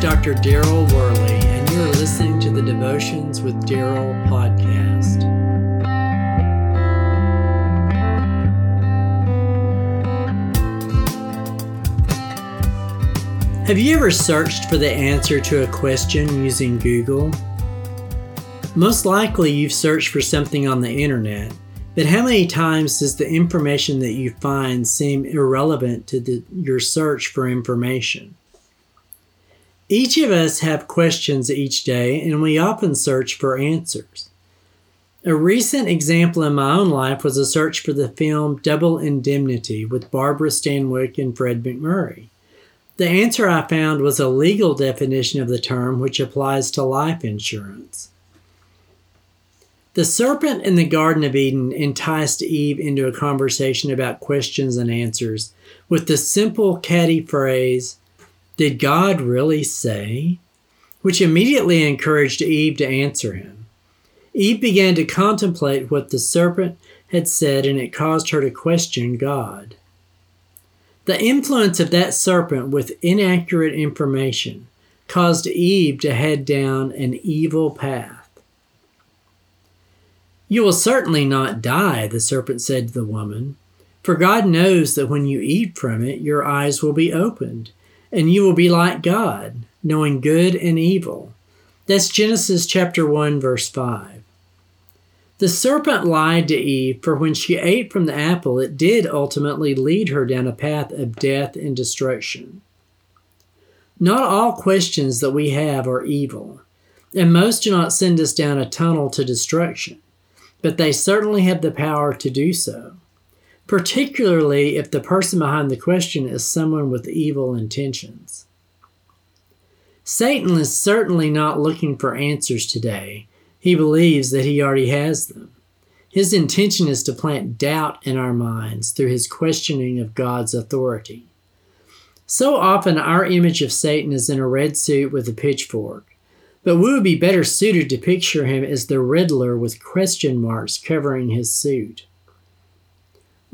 Dr. Daryl Worley, and you are listening to the Devotions with Daryl podcast. Have you ever searched for the answer to a question using Google? Most likely you've searched for something on the internet, but how many times does the information that you find seem irrelevant to the, your search for information? Each of us have questions each day, and we often search for answers. A recent example in my own life was a search for the film Double Indemnity with Barbara Stanwyck and Fred MacMurray. The answer I found was a legal definition of the term which applies to life insurance. The serpent in the Garden of Eden enticed Eve into a conversation about questions and answers with the simple, catty phrase, Did God really say? which immediately encouraged Eve to answer him. Eve began to contemplate what the serpent had said, and it caused her to question God. The influence of that serpent with inaccurate information caused Eve to head down an evil path. You will certainly not die, the serpent said to the woman, for God knows that when you eat from it, your eyes will be opened, and you will be like God, knowing good and evil. That's Genesis chapter 1, verse 5. The serpent lied to Eve, for when she ate from the apple, it did ultimately lead her down a path of death and destruction. Not all questions that we have are evil, and most do not send us down a tunnel to destruction, but they certainly have the power to do so, particularly if the person behind the question is someone with evil intentions. Satan is certainly not looking for answers today he believes that he already has them. His intention is to plant doubt in our minds through his questioning of God's authority. So often, our image of Satan is in a red suit with a pitchfork, but we would be better suited to picture him as the Riddler with question marks covering his suit.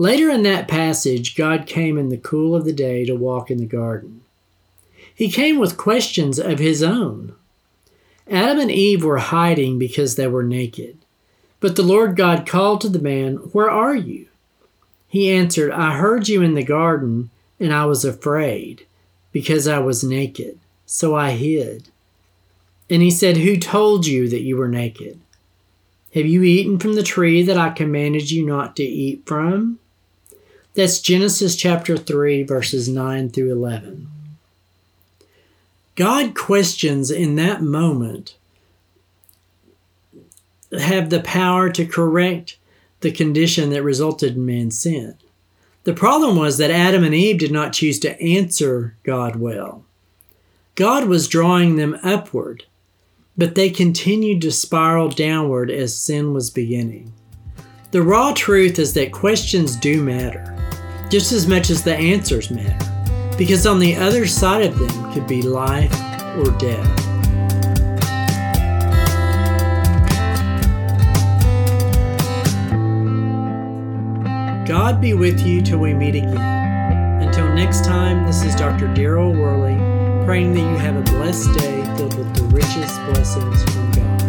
Later in that passage, God came in the cool of the day to walk in the garden. He came with questions of his own. Adam and Eve were hiding because they were naked. But the Lord God called to the man, Where are you? He answered, I heard you in the garden, and I was afraid, because I was naked. So I hid. And he said, Who told you that you were naked? Have you eaten from the tree that I commanded you not to eat from? That's Genesis chapter 3, verses 9 through 11. God questions in that moment have the power to correct the condition that resulted in man's sin. The problem was that Adam and Eve did not choose to answer God well. God was drawing them upward, but they continued to spiral downward as sin was beginning. The raw truth is that questions do matter, just as much as the answers matter because on the other side of them could be life or death. God be with you till we meet again. Until next time, this is Dr. Daryl Worley, praying that you have a blessed day filled with the richest blessings from God.